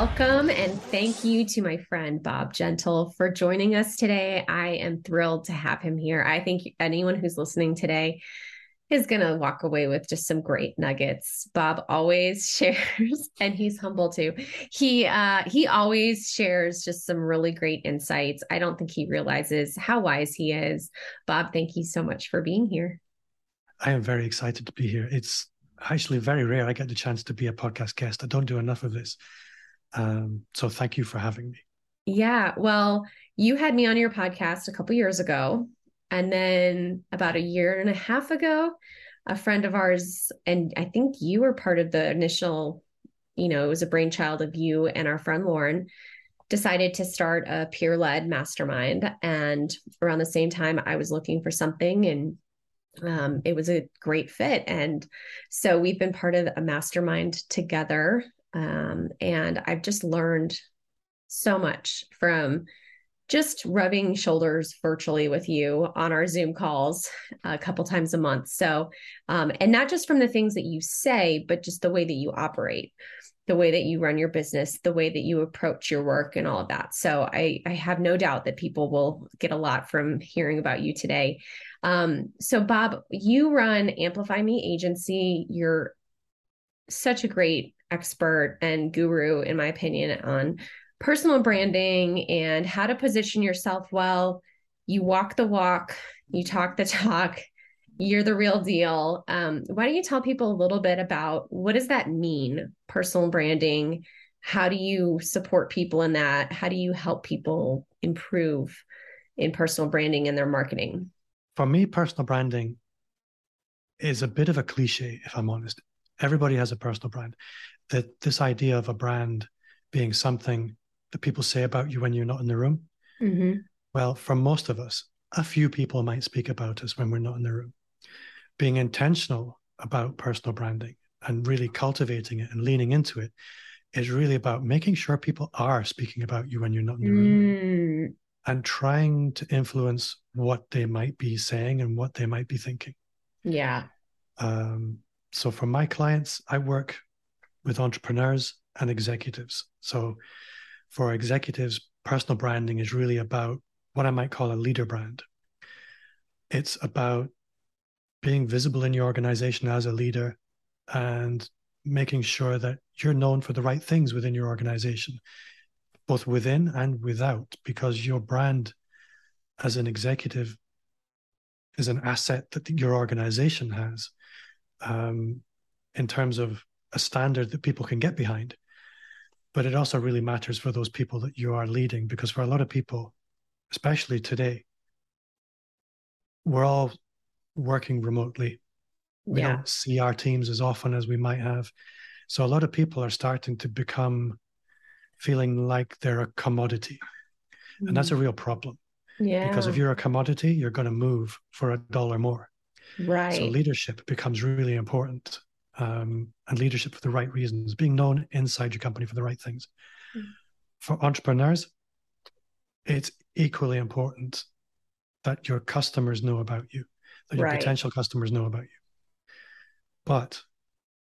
Welcome and thank you to my friend Bob Gentle for joining us today. I am thrilled to have him here. I think anyone who's listening today is going to walk away with just some great nuggets. Bob always shares and he's humble too. He uh he always shares just some really great insights. I don't think he realizes how wise he is. Bob, thank you so much for being here. I am very excited to be here. It's actually very rare I get the chance to be a podcast guest. I don't do enough of this. Um, so thank you for having me. Yeah. Well, you had me on your podcast a couple years ago. And then about a year and a half ago, a friend of ours, and I think you were part of the initial, you know, it was a brainchild of you and our friend Lauren, decided to start a peer led mastermind. And around the same time, I was looking for something and um, it was a great fit. And so we've been part of a mastermind together um, and I've just learned so much from just rubbing shoulders virtually with you on our Zoom calls a couple times a month. So, um, and not just from the things that you say, but just the way that you operate, the way that you run your business, the way that you approach your work, and all of that. So, I, I have no doubt that people will get a lot from hearing about you today. Um, so, Bob, you run Amplify Me Agency. You're such a great expert and guru, in my opinion, on personal branding and how to position yourself well. You walk the walk, you talk the talk, you're the real deal. Um, why don't you tell people a little bit about what does that mean, personal branding? How do you support people in that? How do you help people improve in personal branding and their marketing? For me, personal branding is a bit of a cliche, if I'm honest. Everybody has a personal brand that this idea of a brand being something that people say about you when you're not in the room. Mm-hmm. Well, for most of us, a few people might speak about us when we're not in the room. Being intentional about personal branding and really cultivating it and leaning into it is really about making sure people are speaking about you when you're not in the room mm. and trying to influence what they might be saying and what they might be thinking. Yeah. Um, so for my clients, I work with entrepreneurs and executives. So for executives, personal branding is really about what I might call a leader brand. It's about being visible in your organization as a leader and making sure that you're known for the right things within your organization, both within and without, because your brand as an executive is an asset that your organization has um, in terms of a standard that people can get behind. But it also really matters for those people that you are leading, because for a lot of people, especially today, we're all working remotely. We yeah. don't see our teams as often as we might have. So a lot of people are starting to become feeling like they're a commodity. Mm. And that's a mm. real problem. Yeah. Because if you're a commodity, you're going to move for a dollar more. Right. So leadership becomes really important um, and leadership for the right reasons, being known inside your company for the right things. Mm. For entrepreneurs, it's equally important that your customers know about you, that your right. potential customers know about you. But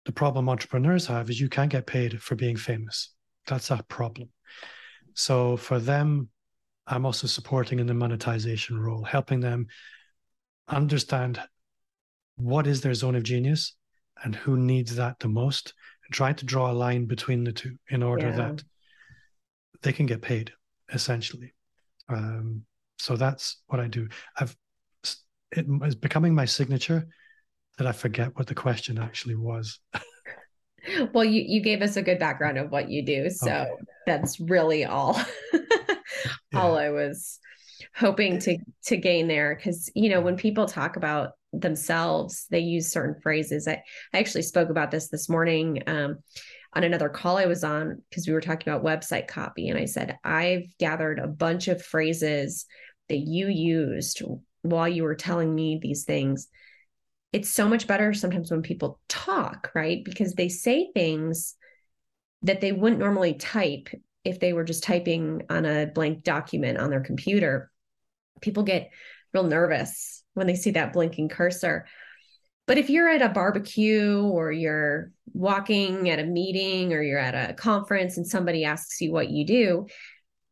the problem entrepreneurs have is you can't get paid for being famous. That's a problem. So for them, I'm also supporting in the monetization role, helping them understand what is their zone of genius and who needs that the most and try to draw a line between the two in order yeah. that they can get paid essentially um, so that's what i do i've it is becoming my signature that i forget what the question actually was well you you gave us a good background of what you do so okay. that's really all all yeah. i was hoping to to gain there because you know when people talk about themselves. They use certain phrases. I, I actually spoke about this this morning um, on another call i was on because we were talking about website copy and i said i've gathered a bunch of phrases that you used while you were telling me these things. It's so much better sometimes when people talk right? Because they say things that they wouldn't normally type if they were just typing on a blank document on their computer. People get real nervous when they see that blinking cursor. But if you're at a barbecue or you're walking at a meeting or you're at a conference and somebody asks you what you do,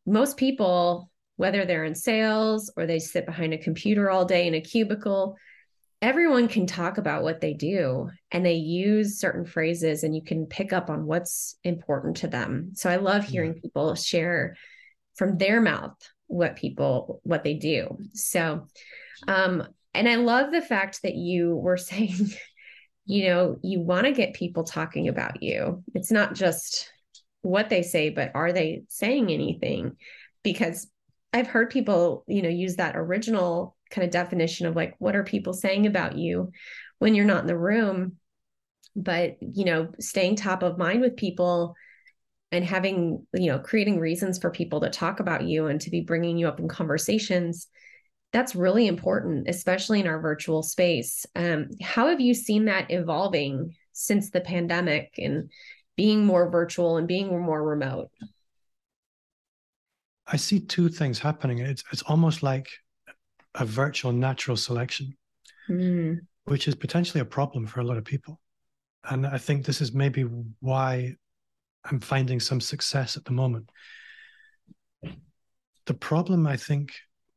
most people, whether they're in sales or they sit behind a computer all day in a cubicle, everyone can talk about what they do and they use certain phrases and you can pick up on what's important to them. So I love hearing yeah. people share from their mouth what people what they do. So um and I love the fact that you were saying you know, you want to get people talking about you. It's not just what they say, but are they saying anything? Because I've heard people, you know, use that original kind of definition of like, what are people saying about you when you're not in the room? But, you know, staying top of mind with people and having, you know, creating reasons for people to talk about you and to be bringing you up in conversations that's really important, especially in our virtual space. Um, how have you seen that evolving since the pandemic and being more virtual and being more remote? I see two things happening. It's it's almost like a virtual natural selection, mm. which is potentially a problem for a lot of people. And I think this is maybe why I'm finding some success at the moment. The problem, I think,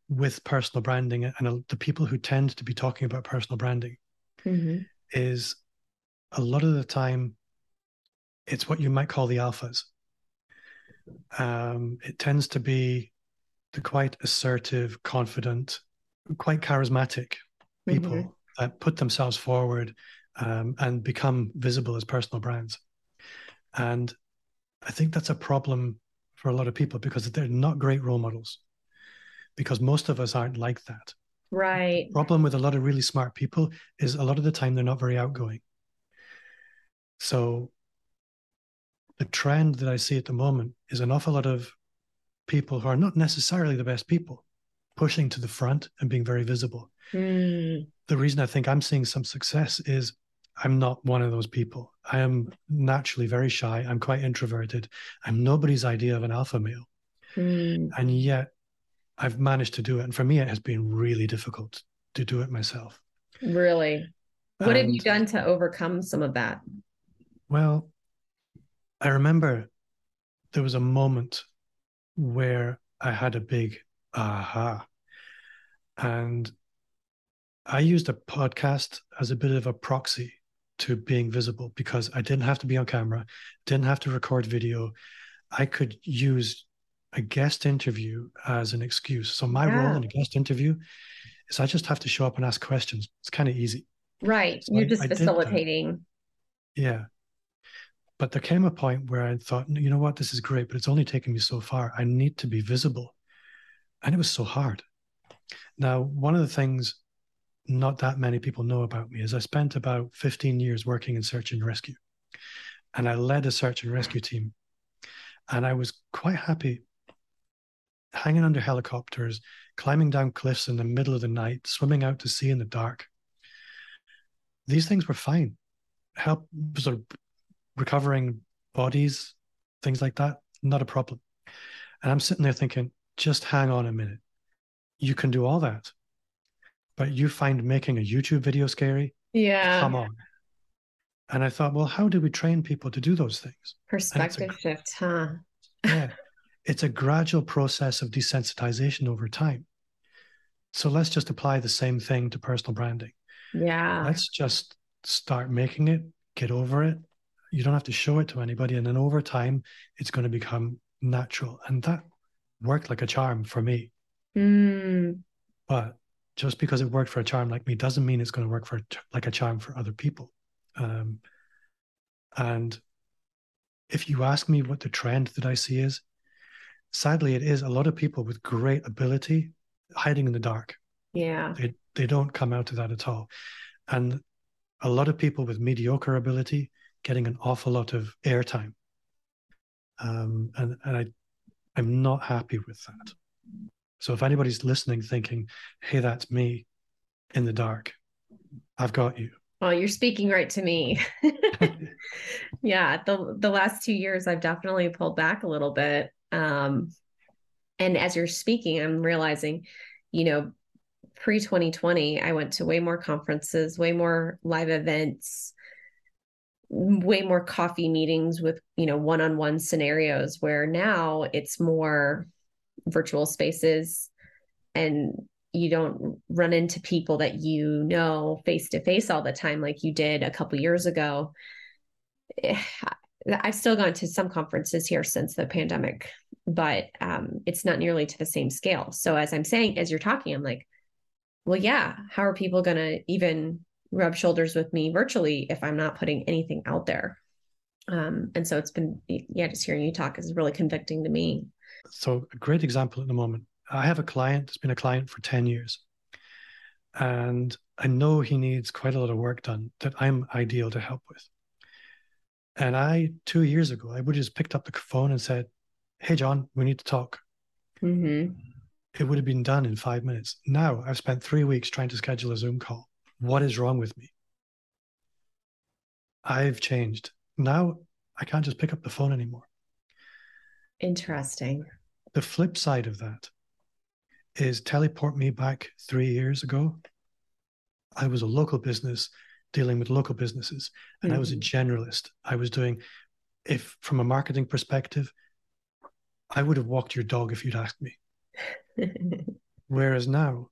with personal branding and the people who tend to be talking about personal branding mm-hmm. is a lot of the time it's what you might call the alphas. Um, it tends to be the quite assertive, confident, quite charismatic people mm-hmm. that put themselves forward um, and become visible as personal brands. And I think that's a problem for a lot of people because they're not great role models because most of us aren't like that. Right. The problem with a lot of really smart people is a lot of the time they're not very outgoing. So the trend that I see at the moment is an awful lot of people who are not necessarily the best people pushing to the front and being very visible. Mm. The reason I think I'm seeing some success is I'm not one of those people. I am naturally very shy. I'm quite introverted. I'm nobody's idea of an alpha male. Mm. And yet I've managed to do it. And for me, it has been really difficult to do it myself. Really? What and, have you done to overcome some of that? Well, I remember there was a moment where I had a big aha. And I used a podcast as a bit of a proxy to being visible because I didn't have to be on camera, didn't have to record video. I could use a guest interview as an excuse. So my yeah. role in a guest interview is I just have to show up and ask questions. It's kind of easy. Right. So You're I, just I facilitating. Yeah. But there came a point where I thought, you know what, this is great, but it's only taken me so far. I need to be visible. And it was so hard. Now, one of the things not that many people know about me is I spent about 15 years working in search and rescue. And I led a search and rescue team. And I was quite happy hanging under helicopters, climbing down cliffs in the middle of the night, swimming out to sea in the dark. These things were fine. Help sort of recovering bodies, things like that, not a problem. And I'm sitting there thinking, just hang on a minute. You can do all that. But you find making a YouTube video scary? Yeah. Come on. And I thought, well, how do we train people to do those things? Perspective a, shift, huh? yeah it's a gradual process of desensitization over time. So let's just apply the same thing to personal branding. Yeah. Let's just start making it, get over it. You don't have to show it to anybody. And then over time, it's going to become natural. And that worked like a charm for me. Mm. But just because it worked for a charm like me doesn't mean it's going to work for like a charm for other people. Um, and if you ask me what the trend that I see is, sadly, it is a lot of people with great ability hiding in the dark. Yeah. They, they don't come out of that at all. And a lot of people with mediocre ability getting an awful lot of airtime. Um, and, and I, I'm not happy with that. So if anybody's listening thinking, hey, that's me in the dark, I've got you. Well, you're speaking right to me. yeah, the the last 2 years I've definitely pulled back a little bit um, and as you're speaking, I'm realizing, you know, pre 2020, I went to way more conferences, way more live events, way more coffee meetings with, you know, one on one scenarios where now it's more virtual spaces and you don't run into people that you know face to face all the time like you did a couple years ago. I've still gone to some conferences here since the pandemic, but um, it's not nearly to the same scale. So as I'm saying, as you're talking, I'm like, well, yeah, how are people going to even rub shoulders with me virtually if I'm not putting anything out there? Um, and so it's been, yeah, just hearing you talk is really convicting to me. So a great example at the moment. I have a client that's been a client for 10 years. And I know he needs quite a lot of work done that I'm ideal to help with. And I, two years ago, I would have just picked up the phone and said, Hey, John, we need to talk. Mm-hmm. It would have been done in five minutes. Now I've spent three weeks trying to schedule a Zoom call. What is wrong with me? I've changed. Now I can't just pick up the phone anymore. Interesting. The flip side of that is teleport me back three years ago. I was a local business dealing with local businesses and mm-hmm. I was a mm-hmm. generalist. I was doing, if from a marketing perspective, I would have walked your dog if you'd asked me. Whereas now,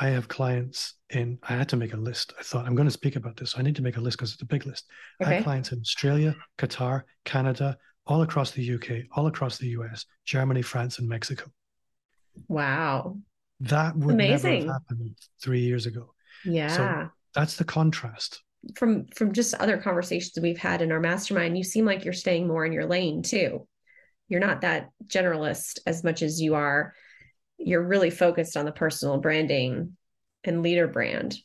I have clients in, I had to make a list. I thought, I'm going to speak about this. So I need to make a list because it's a big list. Okay. I have clients in Australia, Qatar, Canada, all across the UK, all across the US, Germany, France, and Mexico. Wow. That would Amazing. never have happened three years ago. Yeah. So that's the contrast. From from just other conversations we've had in our mastermind, you seem like you're staying more in your lane too. You're not that generalist as much as you are. You're really focused on the personal branding and leader brand.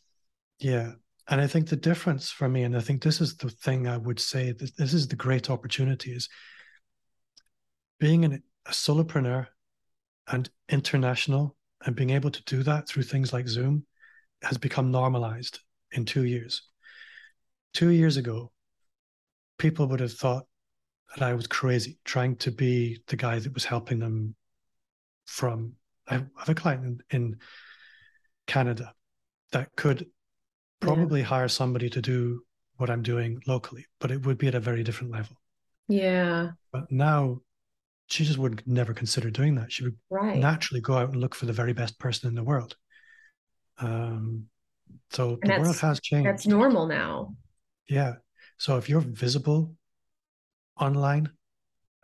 Yeah. And I think the difference for me, and I think this is the thing I would say that this is the great opportunity is being an, a solopreneur and international and being able to do that through things like Zoom has become normalized in two years. Two years ago, people would have thought that I was crazy trying to be the guy that was helping them from. I have a client in, in Canada that could probably yeah. hire somebody to do what I'm doing locally, but it would be at a very different level. Yeah. But now she just would never consider doing that. She would right. naturally go out and look for the very best person in the world. Um, so and the world has changed. That's normal now. Yeah. So if you're visible online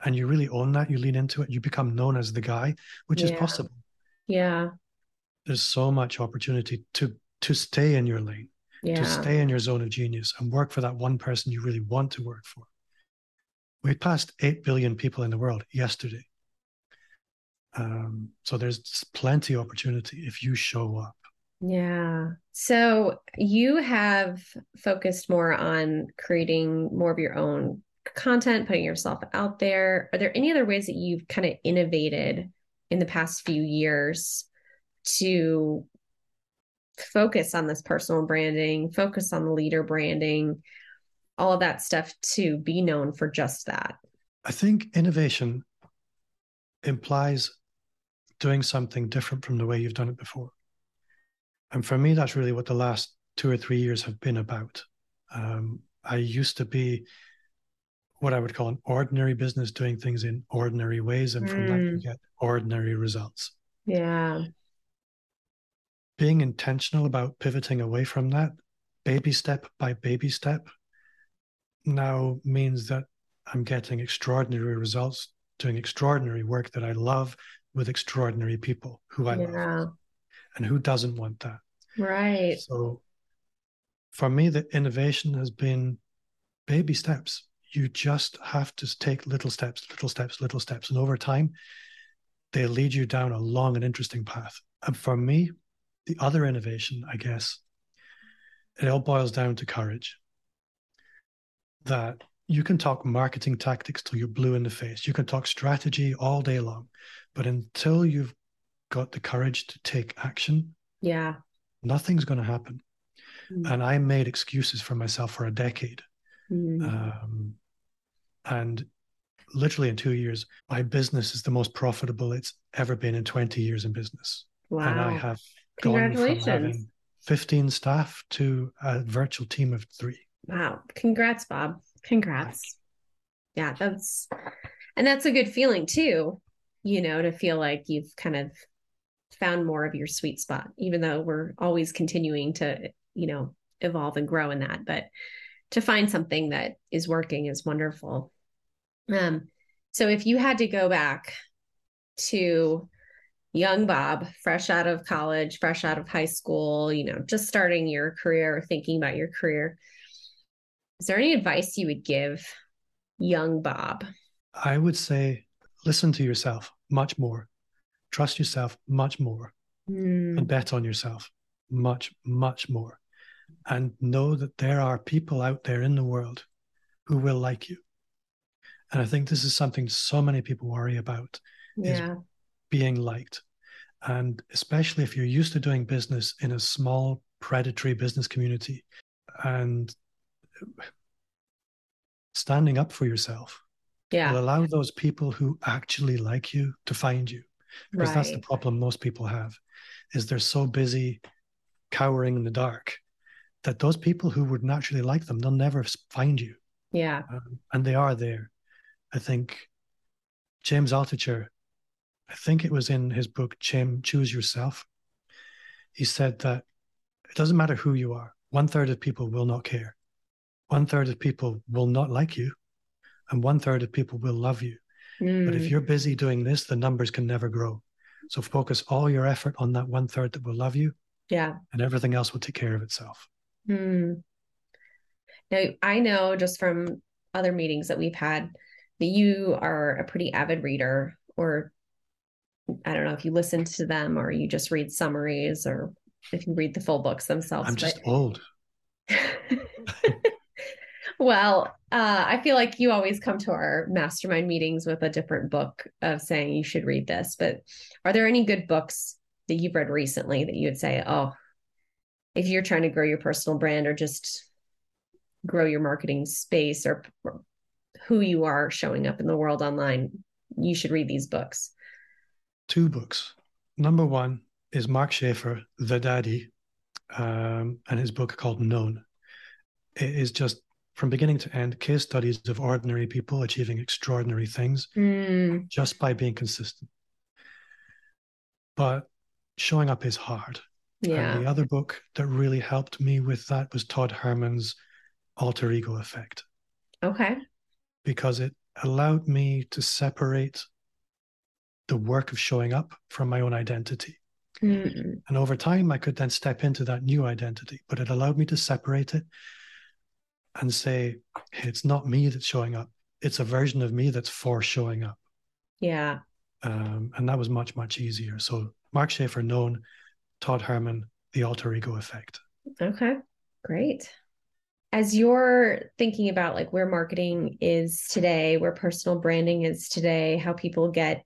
and you really own that, you lean into it, you become known as the guy, which yeah. is possible. Yeah. There's so much opportunity to to stay in your lane, yeah. to stay in your zone of genius and work for that one person you really want to work for. We passed 8 billion people in the world yesterday. Um, so there's plenty of opportunity if you show up. Yeah. So you have focused more on creating more of your own content, putting yourself out there. Are there any other ways that you've kind of innovated in the past few years to focus on this personal branding, focus on the leader branding, all of that stuff to be known for just that? I think innovation implies doing something different from the way you've done it before. And for me, that's really what the last two or three years have been about. Um, I used to be what I would call an ordinary business, doing things in ordinary ways, and from mm. that you mm. get ordinary results. Yeah. Being intentional about pivoting away from that, baby step by baby step, now means that I'm getting extraordinary results, doing extraordinary work that I love with extraordinary people who I yeah. love and who doesn't want that? Right. So for me the innovation has been baby steps. You just have to take little steps little steps little steps and over time they lead you down a long and interesting path. And for me the other innovation i guess it all boils down to courage. That you can talk marketing tactics till you're blue in the face. You can talk strategy all day long but until you've got the courage to take action, yeah, nothing's going to happen. Mm. And I made excuses for myself for a decade. Mm. Um, and literally in two years, my business is the most profitable it's ever been in 20 years in business. Wow. And I have gone from having 15 staff to a virtual team of three. Wow. Congrats, Bob. Congrats. Yeah, that's and that's a good feeling too, you know, to feel like you've kind of found more of your sweet spot, even though we're always continuing to, you know, evolve and grow in that. But to find something that is working is wonderful. Um, so if you had to go back to young Bob, fresh out of college, fresh out of high school, you know, just starting your career or thinking about your career, is there any advice you would give young Bob? I would say listen to yourself much more, trust yourself much more, mm. and bet on yourself much, much more. And know that there are people out there in the world who will like you. And I think this is something so many people worry about yeah. is being liked. And especially if you're used to doing business in a small predatory business community and standing up for yourself yeah will allow those people who actually like you to find you because right. that's the problem most people have is they're so busy cowering in the dark that those people who would naturally like them they'll never find you yeah um, and they are there i think james altucher i think it was in his book choose yourself he said that it doesn't matter who you are one third of people will not care one third of people will not like you and one third of people will love you. Mm. But if mm. you're busy doing this, the numbers can never grow. So focus all your effort on that one third that will love you. Yeah. And everything else will take care of itself. Mm. Now, I know just from other meetings that we've had that you are a pretty avid reader, or I don't know if you listen to them or you just read summaries or if you read the full books themselves. I'm just but... old. well, uh, I feel like you always come to our mastermind meetings with a different book of saying you should read this. But are there any good books that you've read recently that you would say, oh, if you're trying to grow your personal brand or just grow your marketing space or who you are showing up in the world online, you should read these books? Two books. Number one is Mark Schaefer, The Daddy, um, and his book called Known. It is just from beginning to end case studies of ordinary people achieving extraordinary things mm. just by being consistent. But showing up is hard. Yeah. And the other book that really helped me with that was Todd Herman's Alter Ego Effect. Okay. Because it allowed me to separate the work of showing up from my own identity. Mm. And over time, I could then step into that new identity, but it allowed me to separate it and say, it's not me that's showing up. It's a version of me that's for showing up. Yeah. Um, and that was much, much easier. So Mark Schaefer, known, Todd Herman, the alter ego effect. Okay, great. As you're thinking about like where marketing is today, where personal branding is today, how people get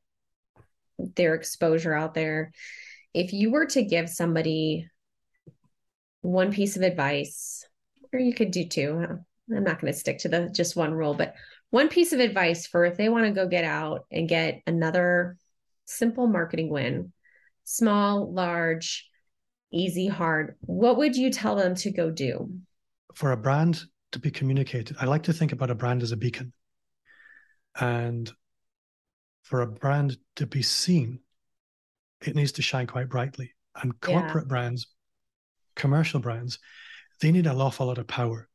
their exposure out there, if you were to give somebody one piece of advice or you could do two. I'm not going to stick to the just one rule, but one piece of advice for if they want to go get out and get another simple marketing win, small, large, easy, hard, what would you tell them to go do? For a brand to be communicated, I like to think about a brand as a beacon. And for a brand to be seen, it needs to shine quite brightly. And corporate yeah. brands, commercial brands, they need an awful lot of power.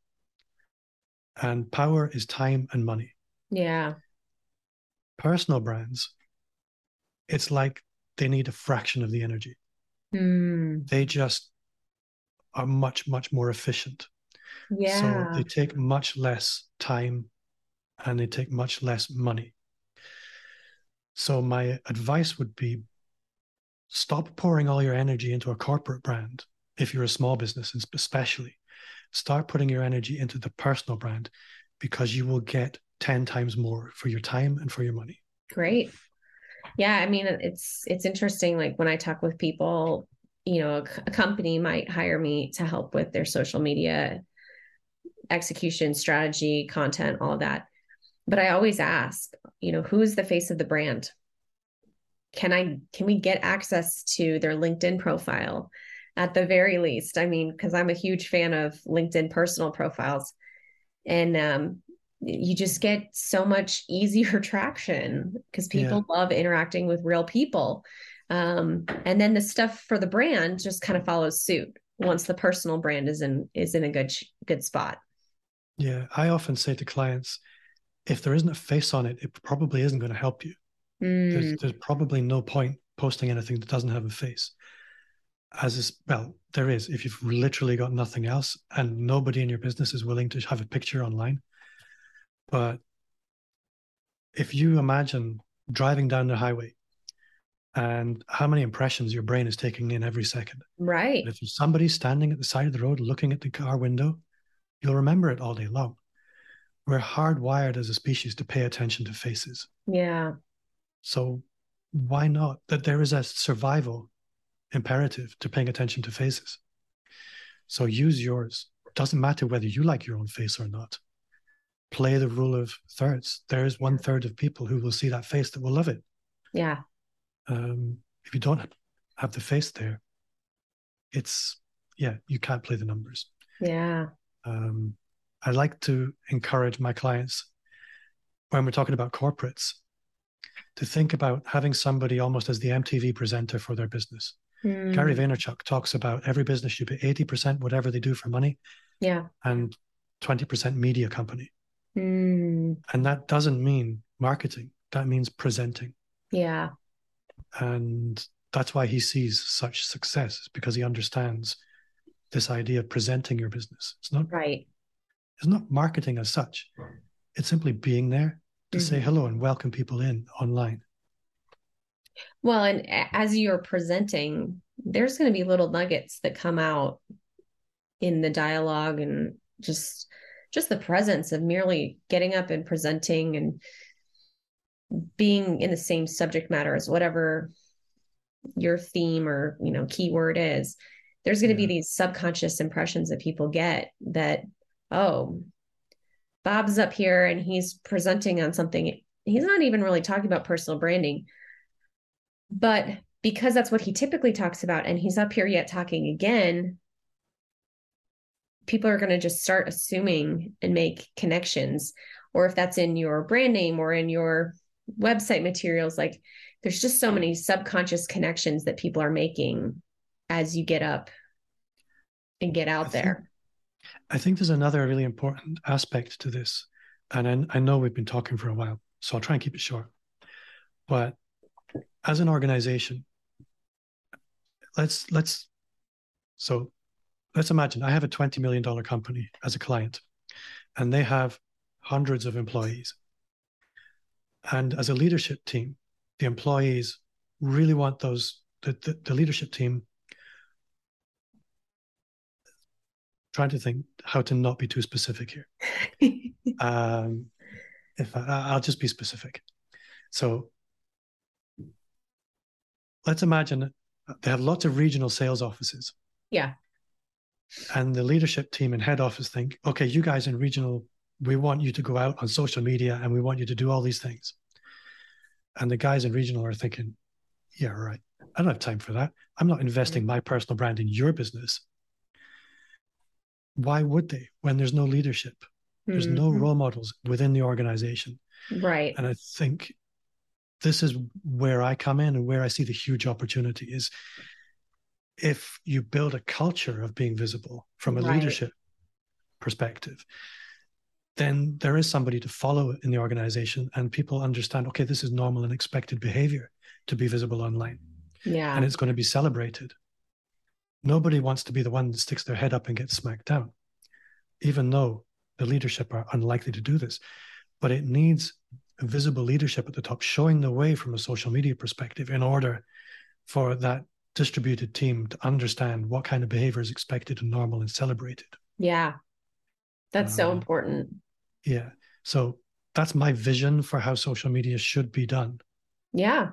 And power is time and money. Yeah. Personal brands, it's like they need a fraction of the energy. Mm. They just are much, much more efficient. Yeah. So they take much less time and they take much less money. So my advice would be stop pouring all your energy into a corporate brand if you're a small business especially start putting your energy into the personal brand because you will get 10 times more for your time and for your money. Great. Yeah i mean it's it's interesting like when i talk with people you know a, company might hire me to help with their social media execution strategy content all of that. But i always ask you know who's the face of the brand? Can i can we get access to their linkedin profile at the very least. I mean, because I'm a huge fan of LinkedIn personal profiles. And um, you just get so much easier traction because people yeah. love interacting with real people. Um, and then the stuff for the brand just kind of follows suit once the personal brand is in is in a good good spot. Yeah, I often say to clients, if there isn't a face on it, it probably isn't going to help you. Mm. There's, there's probably no point posting anything that doesn't have a face. As is, well, there is if you've literally got nothing else and nobody in your business is willing to have a picture online. But if you imagine driving down the highway and how many impressions your brain is taking in every second. Right. And if there's somebody standing at the side of the road looking at the car window, you'll remember it all day long. We're hardwired as a species to pay attention to faces. Yeah. So why not? That there is a survival imperative to paying attention to faces. So use yours. Doesn't matter whether you like your own face or not. Play the rule of thirds. There's one third of people who will see that face that will love it. Yeah. Um, if you don't have the face there, it's yeah, you can't play the numbers. Yeah. Um, I like to encourage my clients when we're talking about corporates to think about having somebody almost as the MTV presenter for their business. Mm. Gary Vaynerchuk talks about every business should be 80% whatever they do for money. Yeah. And 20% media company. Mm. And that doesn't mean marketing. That means presenting. Yeah. And that's why he sees such success, because he understands this idea of presenting your business. It's not right. It's not marketing as such. It's simply being there to mm-hmm. say hello and welcome people in online. Well, and as you're presenting, there's going to be little nuggets that come out in the dialogue and just just the presence of merely getting up and presenting and being in the same subject matter as whatever your theme or you know keyword is. There's going to yeah. be mm-hmm. these subconscious impressions that people get that oh bob's up here and he's presenting on something. He's not even really talking about personal branding but because that's what he typically talks about and he's up here yet talking again people are going to just start assuming and make connections. Or if that's in your brand name or in your website materials like there's just so many subconscious connections that people are making as you get up and get out I there. Think, i think there's another really important aspect to this and I, I know we've been talking for a while so i'll try and keep it short. But as an organization let's let's so let's imagine I have a $20 million company as a client, and they have hundreds of employees. And as a leadership team, the employees really want those, the, the, the leadership team trying to think how to not be too specific here. um, if I, I'll just be specific. So let's imagine they have lots of regional sales offices. Yeah and the leadership team and head office think, okay, you guys in regional, we want you to go out on social media and we want you to do all these things. And the guys in regional are thinking, yeah, right. I don't have time for that. I'm not investing my personal brand in your business. Why would they when there's no leadership? There's mm-hmm. no role models within the organization. Right. And I think this is where I come in and where I see the huge opportunity is if you build a culture of being visible from a right. leadership perspective, then there is somebody to follow in the organization and people understand, okay, this is normal and expected behavior to be visible online. Yeah. And it's going to be celebrated. Nobody wants to be the one that sticks their head up and gets smacked down, even though the leadership are unlikely to do this. But it needs visible leadership at the top, showing the way from a social media perspective in order for that distributed team to understand what kind of behavior is expected and normal and celebrated. Yeah. That's so um, important. Yeah. So that's my vision for how social media should be done. Yeah.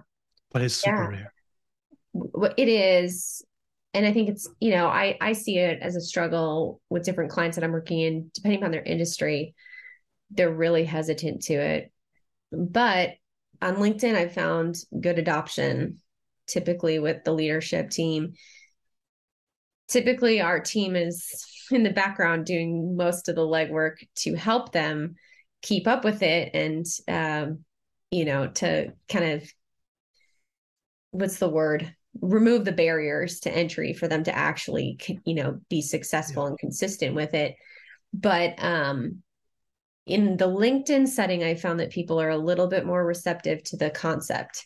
But it's super yeah. rare. It is. And I think it's, you know, I, I see it as a struggle with different clients that I'm working in, depending on their industry. They're really hesitant to it. But on LinkedIn, I've found good adoption typically with the leadership team. Typically our team is in the background doing most of the legwork to help them keep up with it and um, you know to kind of what's the word? Remove the barriers to entry for them to actually you know be successful yeah. and consistent with it. But um in the linkedin setting i found that people are a little bit more receptive to the concept.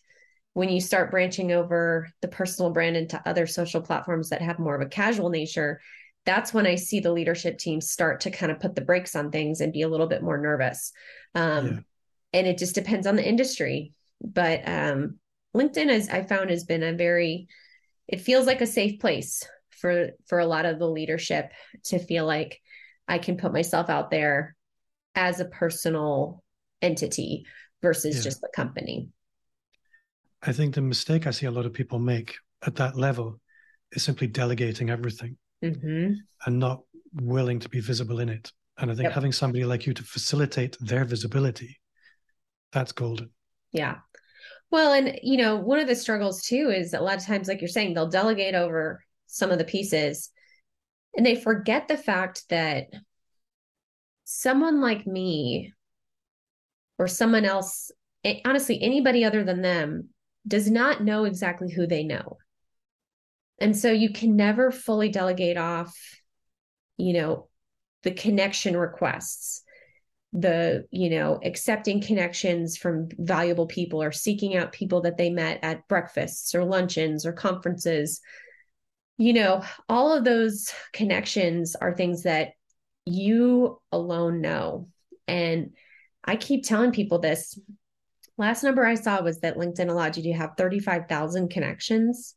When you start branching over the personal brand into other social platforms that have more of a casual nature that's when i see the leadership team start to kind of put the brakes on things and be a little bit more nervous. Um, yeah. and it just depends on the industry. But um, LinkedIn as I found has been a very it feels like a safe place for for a lot of the leadership to feel like I can put myself out there as a personal entity versus yeah. just the company. I think the mistake I see a lot of people make at that level is simply delegating everything mm-hmm. and not willing to be visible in it. And I think yep. having somebody like you to facilitate their visibility, that's golden. Yeah. Well, and you know, one of the struggles too is a lot of times, like you're saying, they'll delegate over some of the pieces and they forget the fact that someone like me or someone else, honestly, anybody other than them, does not know exactly who they know. And so you can never fully delegate off, you know, the connection requests the you know accepting connections from valuable people or seeking out people that they met at breakfasts or luncheons or conferences you know all of those connections are things that you alone know and i keep telling people this last number i saw was that linkedin allowed you to have 35000 connections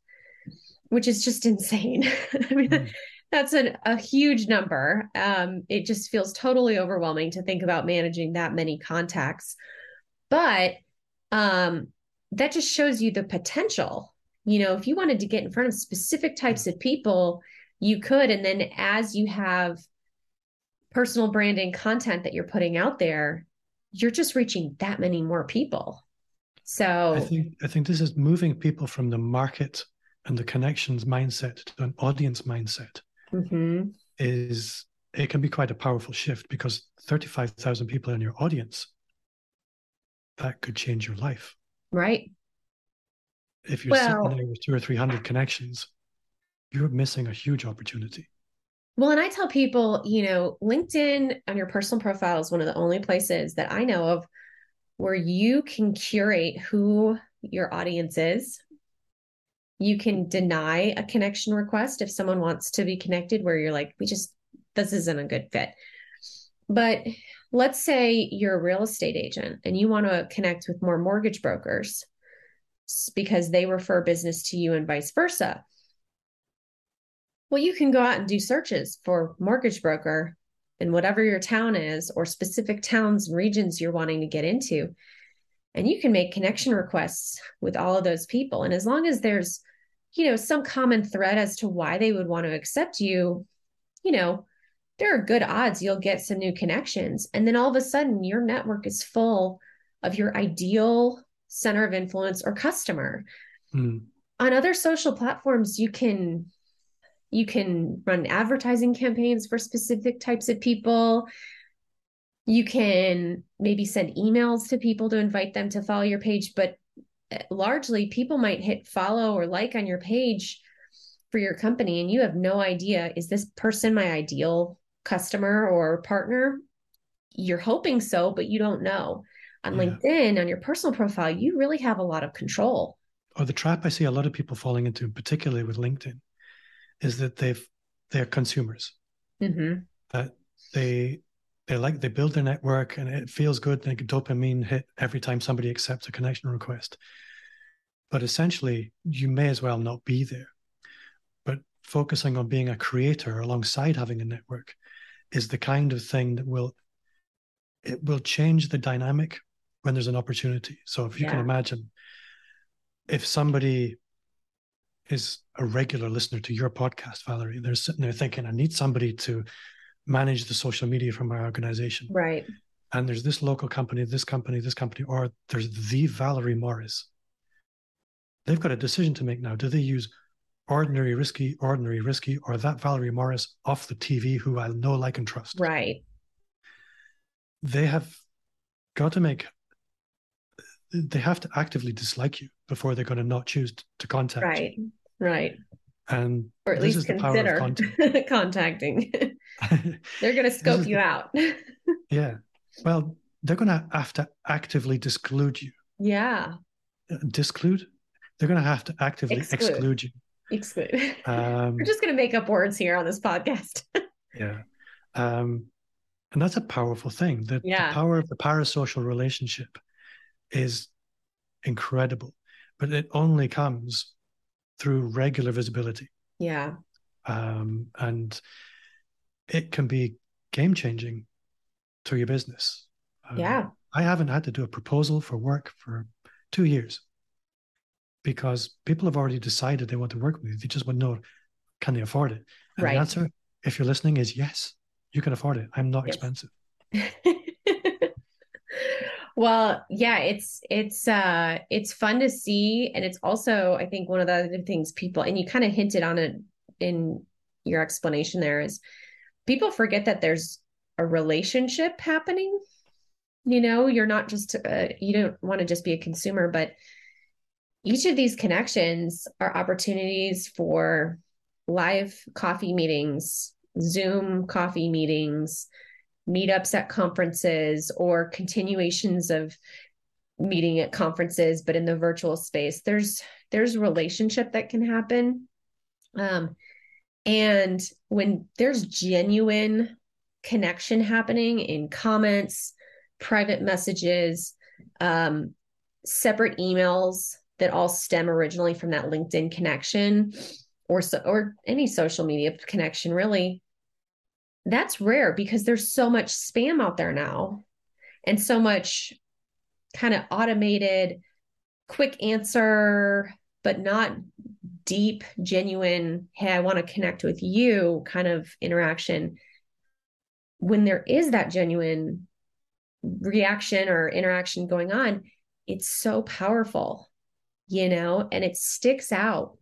which is just insane i mean mm that's an, a huge number. Um, it just feels totally overwhelming to think about managing that many contacts. But um, that just shows you the potential. You know, if you wanted to get in front of specific types of people, you could. And then as you have personal branding content that you're putting out there, you're just reaching that many more people. So I think I think this is moving people from the market and the connections mindset to an audience mindset mm-hmm. is it can be quite a powerful shift because 35,000 people in your audience, that could change your life. Right. If you're well, sitting there with two or 300 connections, you're missing a huge opportunity. Well, and I tell people, you know, LinkedIn on your personal profile is one of the only places that I know of where you can curate who your audience is. You can deny a connection request if someone wants to be connected where you're like we just this isn't a good fit. But let's say you're a real estate agent and you want to connect with more mortgage brokers because they refer business to you and vice versa well you can go out and do searches for mortgage broker in whatever your town is or specific towns and regions you're wanting to get into. And you can make connection requests with all of those people. And as long as there's you know some common thread as to why they would want to accept you you know there are good odds you'll get some new connections. And then all of a sudden your network is full of your ideal center of influence or customer. Mm. on other social platforms you can you can run advertising campaigns for specific types of people. You can maybe send emails to people to invite them to follow your page but eh, largely people might hit follow or like on your page for your company and you have no idea is this person my ideal customer or partner? You're hoping so but you don't know. On yeah. linkedin on your personal profile you really have a lot of control. Or the trap i see a lot of people falling into particularly with linkedin is that they've they're consumers. Mm-hmm. that they they like they build their network and it feels good. Like dopamine hit every time somebody accepts a connection request. But essentially you may as well not be there. But focusing on being a creator alongside having a network is the kind of thing that will it will change the dynamic when there's an opportunity. So if you yeah. can imagine if somebody is a regular listener to your podcast valerie they're sitting there thinking i need somebody to manage the social media for my organization. Right. And there's this local company, this company, this company, or there's the Valerie Morris. They've got a decision to make now. Do they use ordinary risky, ordinary risky, or that Valerie Morris off the TV who I know, like, and trust. Right. They have got to make they have to actively dislike you before they're going to not choose to contact right you. right and or at least consider contact. contacting. They're going to scope you the, out. Yeah. Well they're going to have to actively disclude you. Yeah. Uh, disclude? They're going to have to actively exclude, exclude you. Exclude. Um, we're just going to make up words here on this podcast. Yeah. Um, and that's a powerful thing. The, yeah. the power of the parasocial relationship is incredible, but it only comes through regular visibility. Yeah. Um, and it can be game changing to your business. Um, yeah. I haven't had to do a proposal for work for two years because people have already decided they want to work with you. They just want to know, can they afford it? And right. the answer, if you're listening, is yes, you can afford it. I'm not yes. expensive. well yeah it's it's uh it's fun to see and it's also i think one of the other things people and you kind of hinted on it in your explanation there is people forget that there's a relationship happening. You know you're not just uh, you don't want to just be a consumer but each of these connections are opportunities for live coffee meetings zoom coffee meetings meetups at conferences or continuations of meeting at conferences but in the virtual space there's there's relationship that can happen. Um and when there's genuine connection happening in comments private messages um separate emails that all stem originally from that linkedin connection or so or any social media connection really that's rare because there's so much spam out there now and so much kind of automated quick answer but not deep genuine hey i want to connect with you kind of interaction. When there is that genuine reaction or interaction going on it's so powerful you know and it sticks out.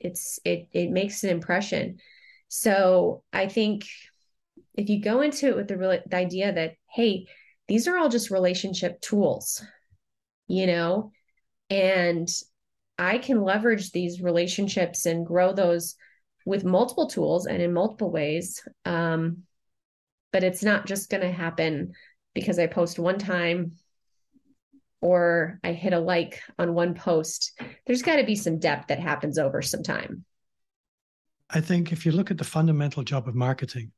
It's it it makes an impression. So i think if you go into it with the, the idea that, hey, these are all just relationship tools, you know, and I can leverage these relationships and grow those with multiple tools and in multiple ways. Um, but it's not just going to happen because I post one time or I hit a like on one post. There's got to be some depth that happens over some time. I think if you look at the fundamental job of marketing,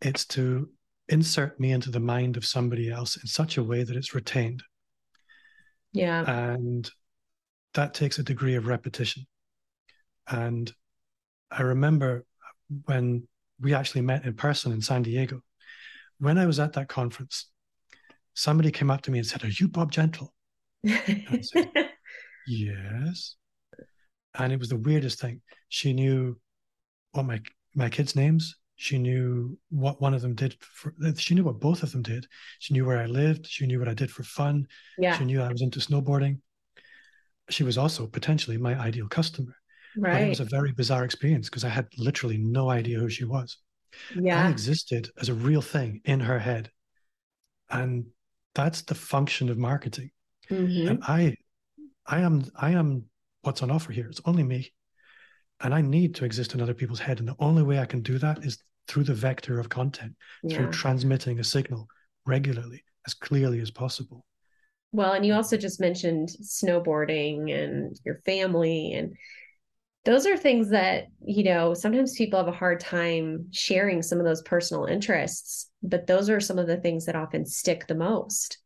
it's to insert me into the mind of somebody else in such a way that it's retained. Yeah. And that takes a degree of repetition. And I remember when we actually met in person in San Diego, when I was at that conference, somebody came up to me and said, Are you Bob Gentle? said, yes. And it was the weirdest thing. She knew what my my kids' names. She knew what one of them did. For, she knew what both of them did. She knew where I lived. She knew what I did for fun. Yeah. She knew I was into snowboarding. She was also potentially my ideal customer. Right. But it was a very bizarre experience because I had literally no idea who she was. Yeah. I existed as a real thing in her head. And that's the function of marketing. Mm-hmm. And I I am I am what's on offer here. It's only me. And I need to exist in other people's head. And the only way I can do that is through the vector of content, yeah. through transmitting a signal regularly, as clearly as possible. Well, and you also just mentioned snowboarding and your family and those are things that, you know, sometimes people have a hard time sharing some of those personal interests, but those are some of the things that often stick the most.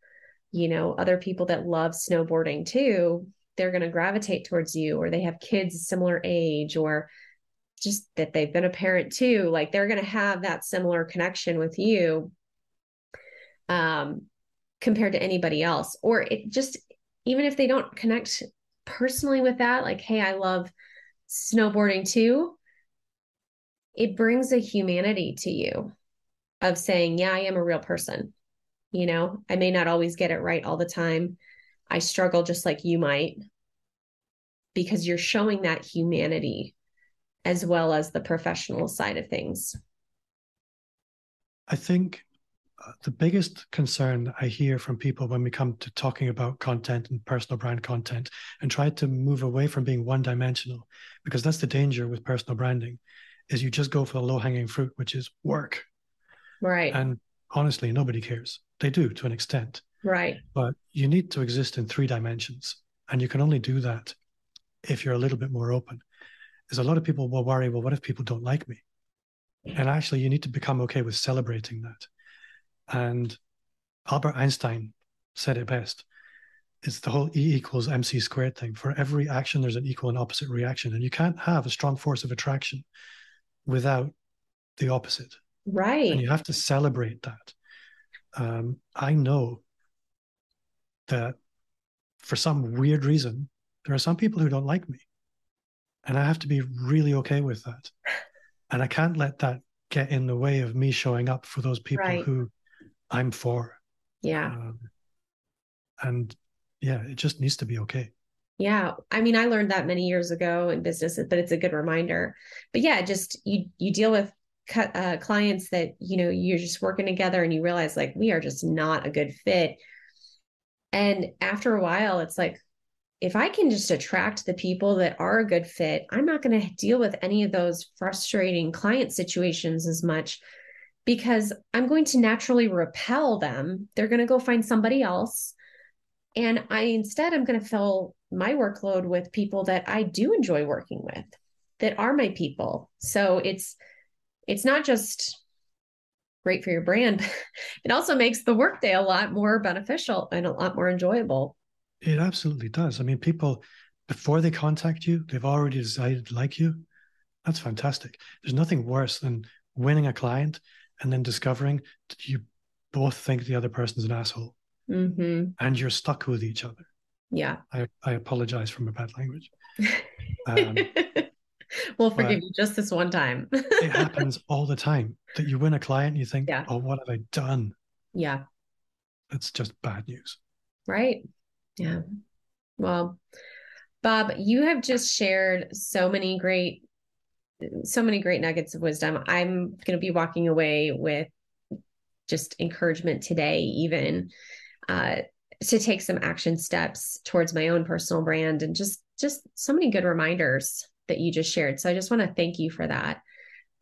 You know, other people that love snowboarding too, they're going to gravitate towards you or they have kids similar age or just that they've been a parent too like they're going to have that similar connection with you um compared to anybody else. Or it just even if they don't connect personally with that like hey i love snowboarding too it brings a humanity to you of saying yeah i am a real person. You know i may not always get it right all the time I struggle just like you might because you're showing that humanity as well as the professional side of things? I think uh, the biggest concern I hear from people when we come to talking about content and personal brand content and try to move away from being one dimensional, because that's the danger with personal branding, is you just go for the low hanging fruit, which is work. Right. And honestly, nobody cares. They do to an extent. Right. But you need to exist in three dimensions. And you can only do that if you're a little bit more open. Is a lot of people will worry, well, what if people don't like me? And actually, you need to become okay with celebrating that. And Albert Einstein said it best. It's the whole E equals MC squared thing. For every action, there's an equal and opposite reaction. And you can't have a strong force of attraction without the opposite. Right. And you have to celebrate that. Um, I know that for some weird reason, there are some people who don't like me. And I have to be really okay with that. And I can't let that get in the way of me showing up for those people right. who I'm for. Yeah. Um, and yeah, it just needs to be okay. Yeah. I mean, I learned that many years ago in business, but it's a good reminder. But yeah, just you you deal with uh, clients that you know you're just working together and you realize like we are just not a good fit and after a while it's like if i can just attract the people that are a good fit i'm not going to deal with any of those frustrating client situations as much because i'm going to naturally repel them. They're going to go find somebody else. And i instead i'm going to fill my workload with people that i do enjoy working with that are my people. So it's it's not just great for your brand, it also makes the workday a lot more beneficial and a lot more enjoyable. It absolutely does. I mean, people, before they contact you, they've already decided to like you. That's fantastic. There's nothing worse than winning a client and then discovering that you both think the other person's an asshole mm-hmm. and you're stuck with each other. Yeah. I, I apologize for my bad language. Um, we'll forgive but you just this one time. it happens all the time that you win a client, you think, yeah. oh, what have I done? Yeah. It's just bad news. Right. Yeah. Well, Bob, you have just shared so many great, so many great nuggets of wisdom. I'm going to be walking away with just encouragement today, even uh, to take some action steps towards my own personal brand and just just so many good reminders that you just shared. So I just want to thank you for that.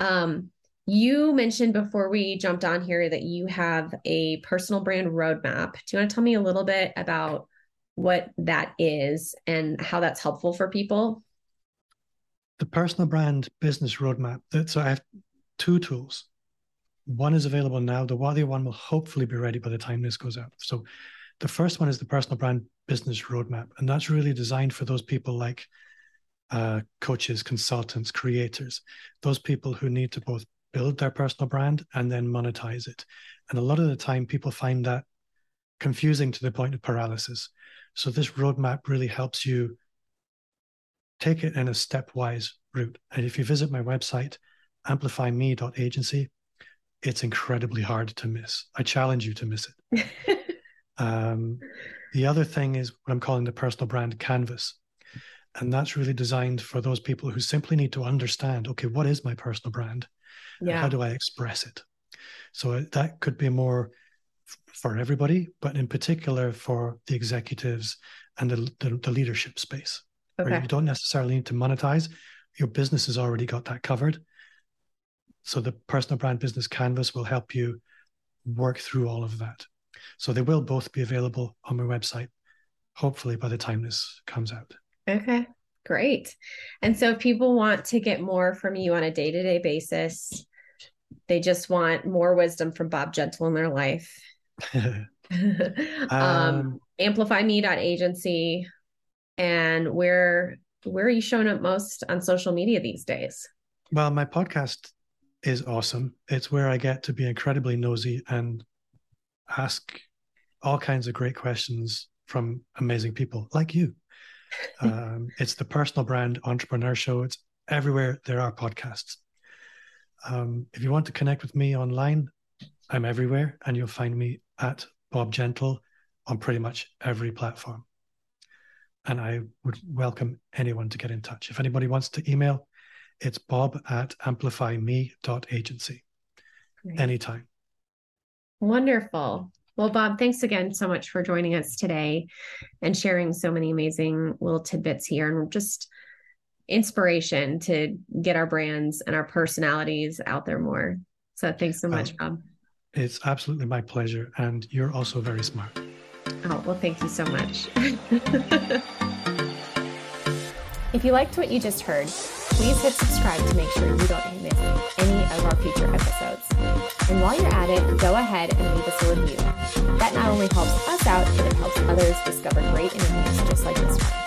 Um, you mentioned before we jumped on here that you have a personal brand roadmap. Do you want to tell me a little bit about what that is and how that's helpful for people? The personal brand business roadmap. So I have two tools. One is available now. The other one will hopefully be ready by the time this goes out. So the first one is the personal brand business roadmap. And that's really designed for those people like uh, coaches, consultants, creators, those people who need to both build their personal brand and then monetize it. And a lot of the time, people find that confusing to the point of paralysis. So, this roadmap really helps you take it in a stepwise route. And if you visit my website, amplifyme.agency, it's incredibly hard to miss. I challenge you to miss it. um, the other thing is what I'm calling the personal brand canvas. And that's really designed for those people who simply need to understand okay, what is my personal brand? Yeah. how do I express it? So uh, that could be more for everybody, but in particular for the executives and the, the, the leadership space, okay. where you don't necessarily need to monetize. Your business has already got that covered. So the personal brand business canvas will help you work through all of that. So they will both be available on my website, hopefully by the time this comes out. Okay, great. And so if people want to get more from you on a day to day basis, they just want more wisdom from Bob Gentle in their life. um, um, amplifyme.agency and where where are you showing up most on social media these days? Well, my podcast is awesome. It's where I get to be incredibly nosy and ask all kinds of great questions from amazing people like you um, it's the personal brand entrepreneur show. It's everywhere there are podcasts. Um, if you want to connect with me online, I'm everywhere, and you'll find me at Bob Gentle on pretty much every platform. And I would welcome anyone to get in touch. If anybody wants to email, it's bob at amplifyme.agency. Great. Anytime. Wonderful. Well, Bob, thanks again so much for joining us today and sharing so many amazing little tidbits here and just inspiration to get our brands and our personalities out there more. So thanks so much, Bob. It's absolutely my pleasure. And you're also very smart. Oh, well, thank you so much. if you liked what you just heard, please hit subscribe to make sure you don't miss any of our future episodes. And while you're at it, go ahead and leave us a review. That not only helps us out, but it helps others discover great interviews just like this one.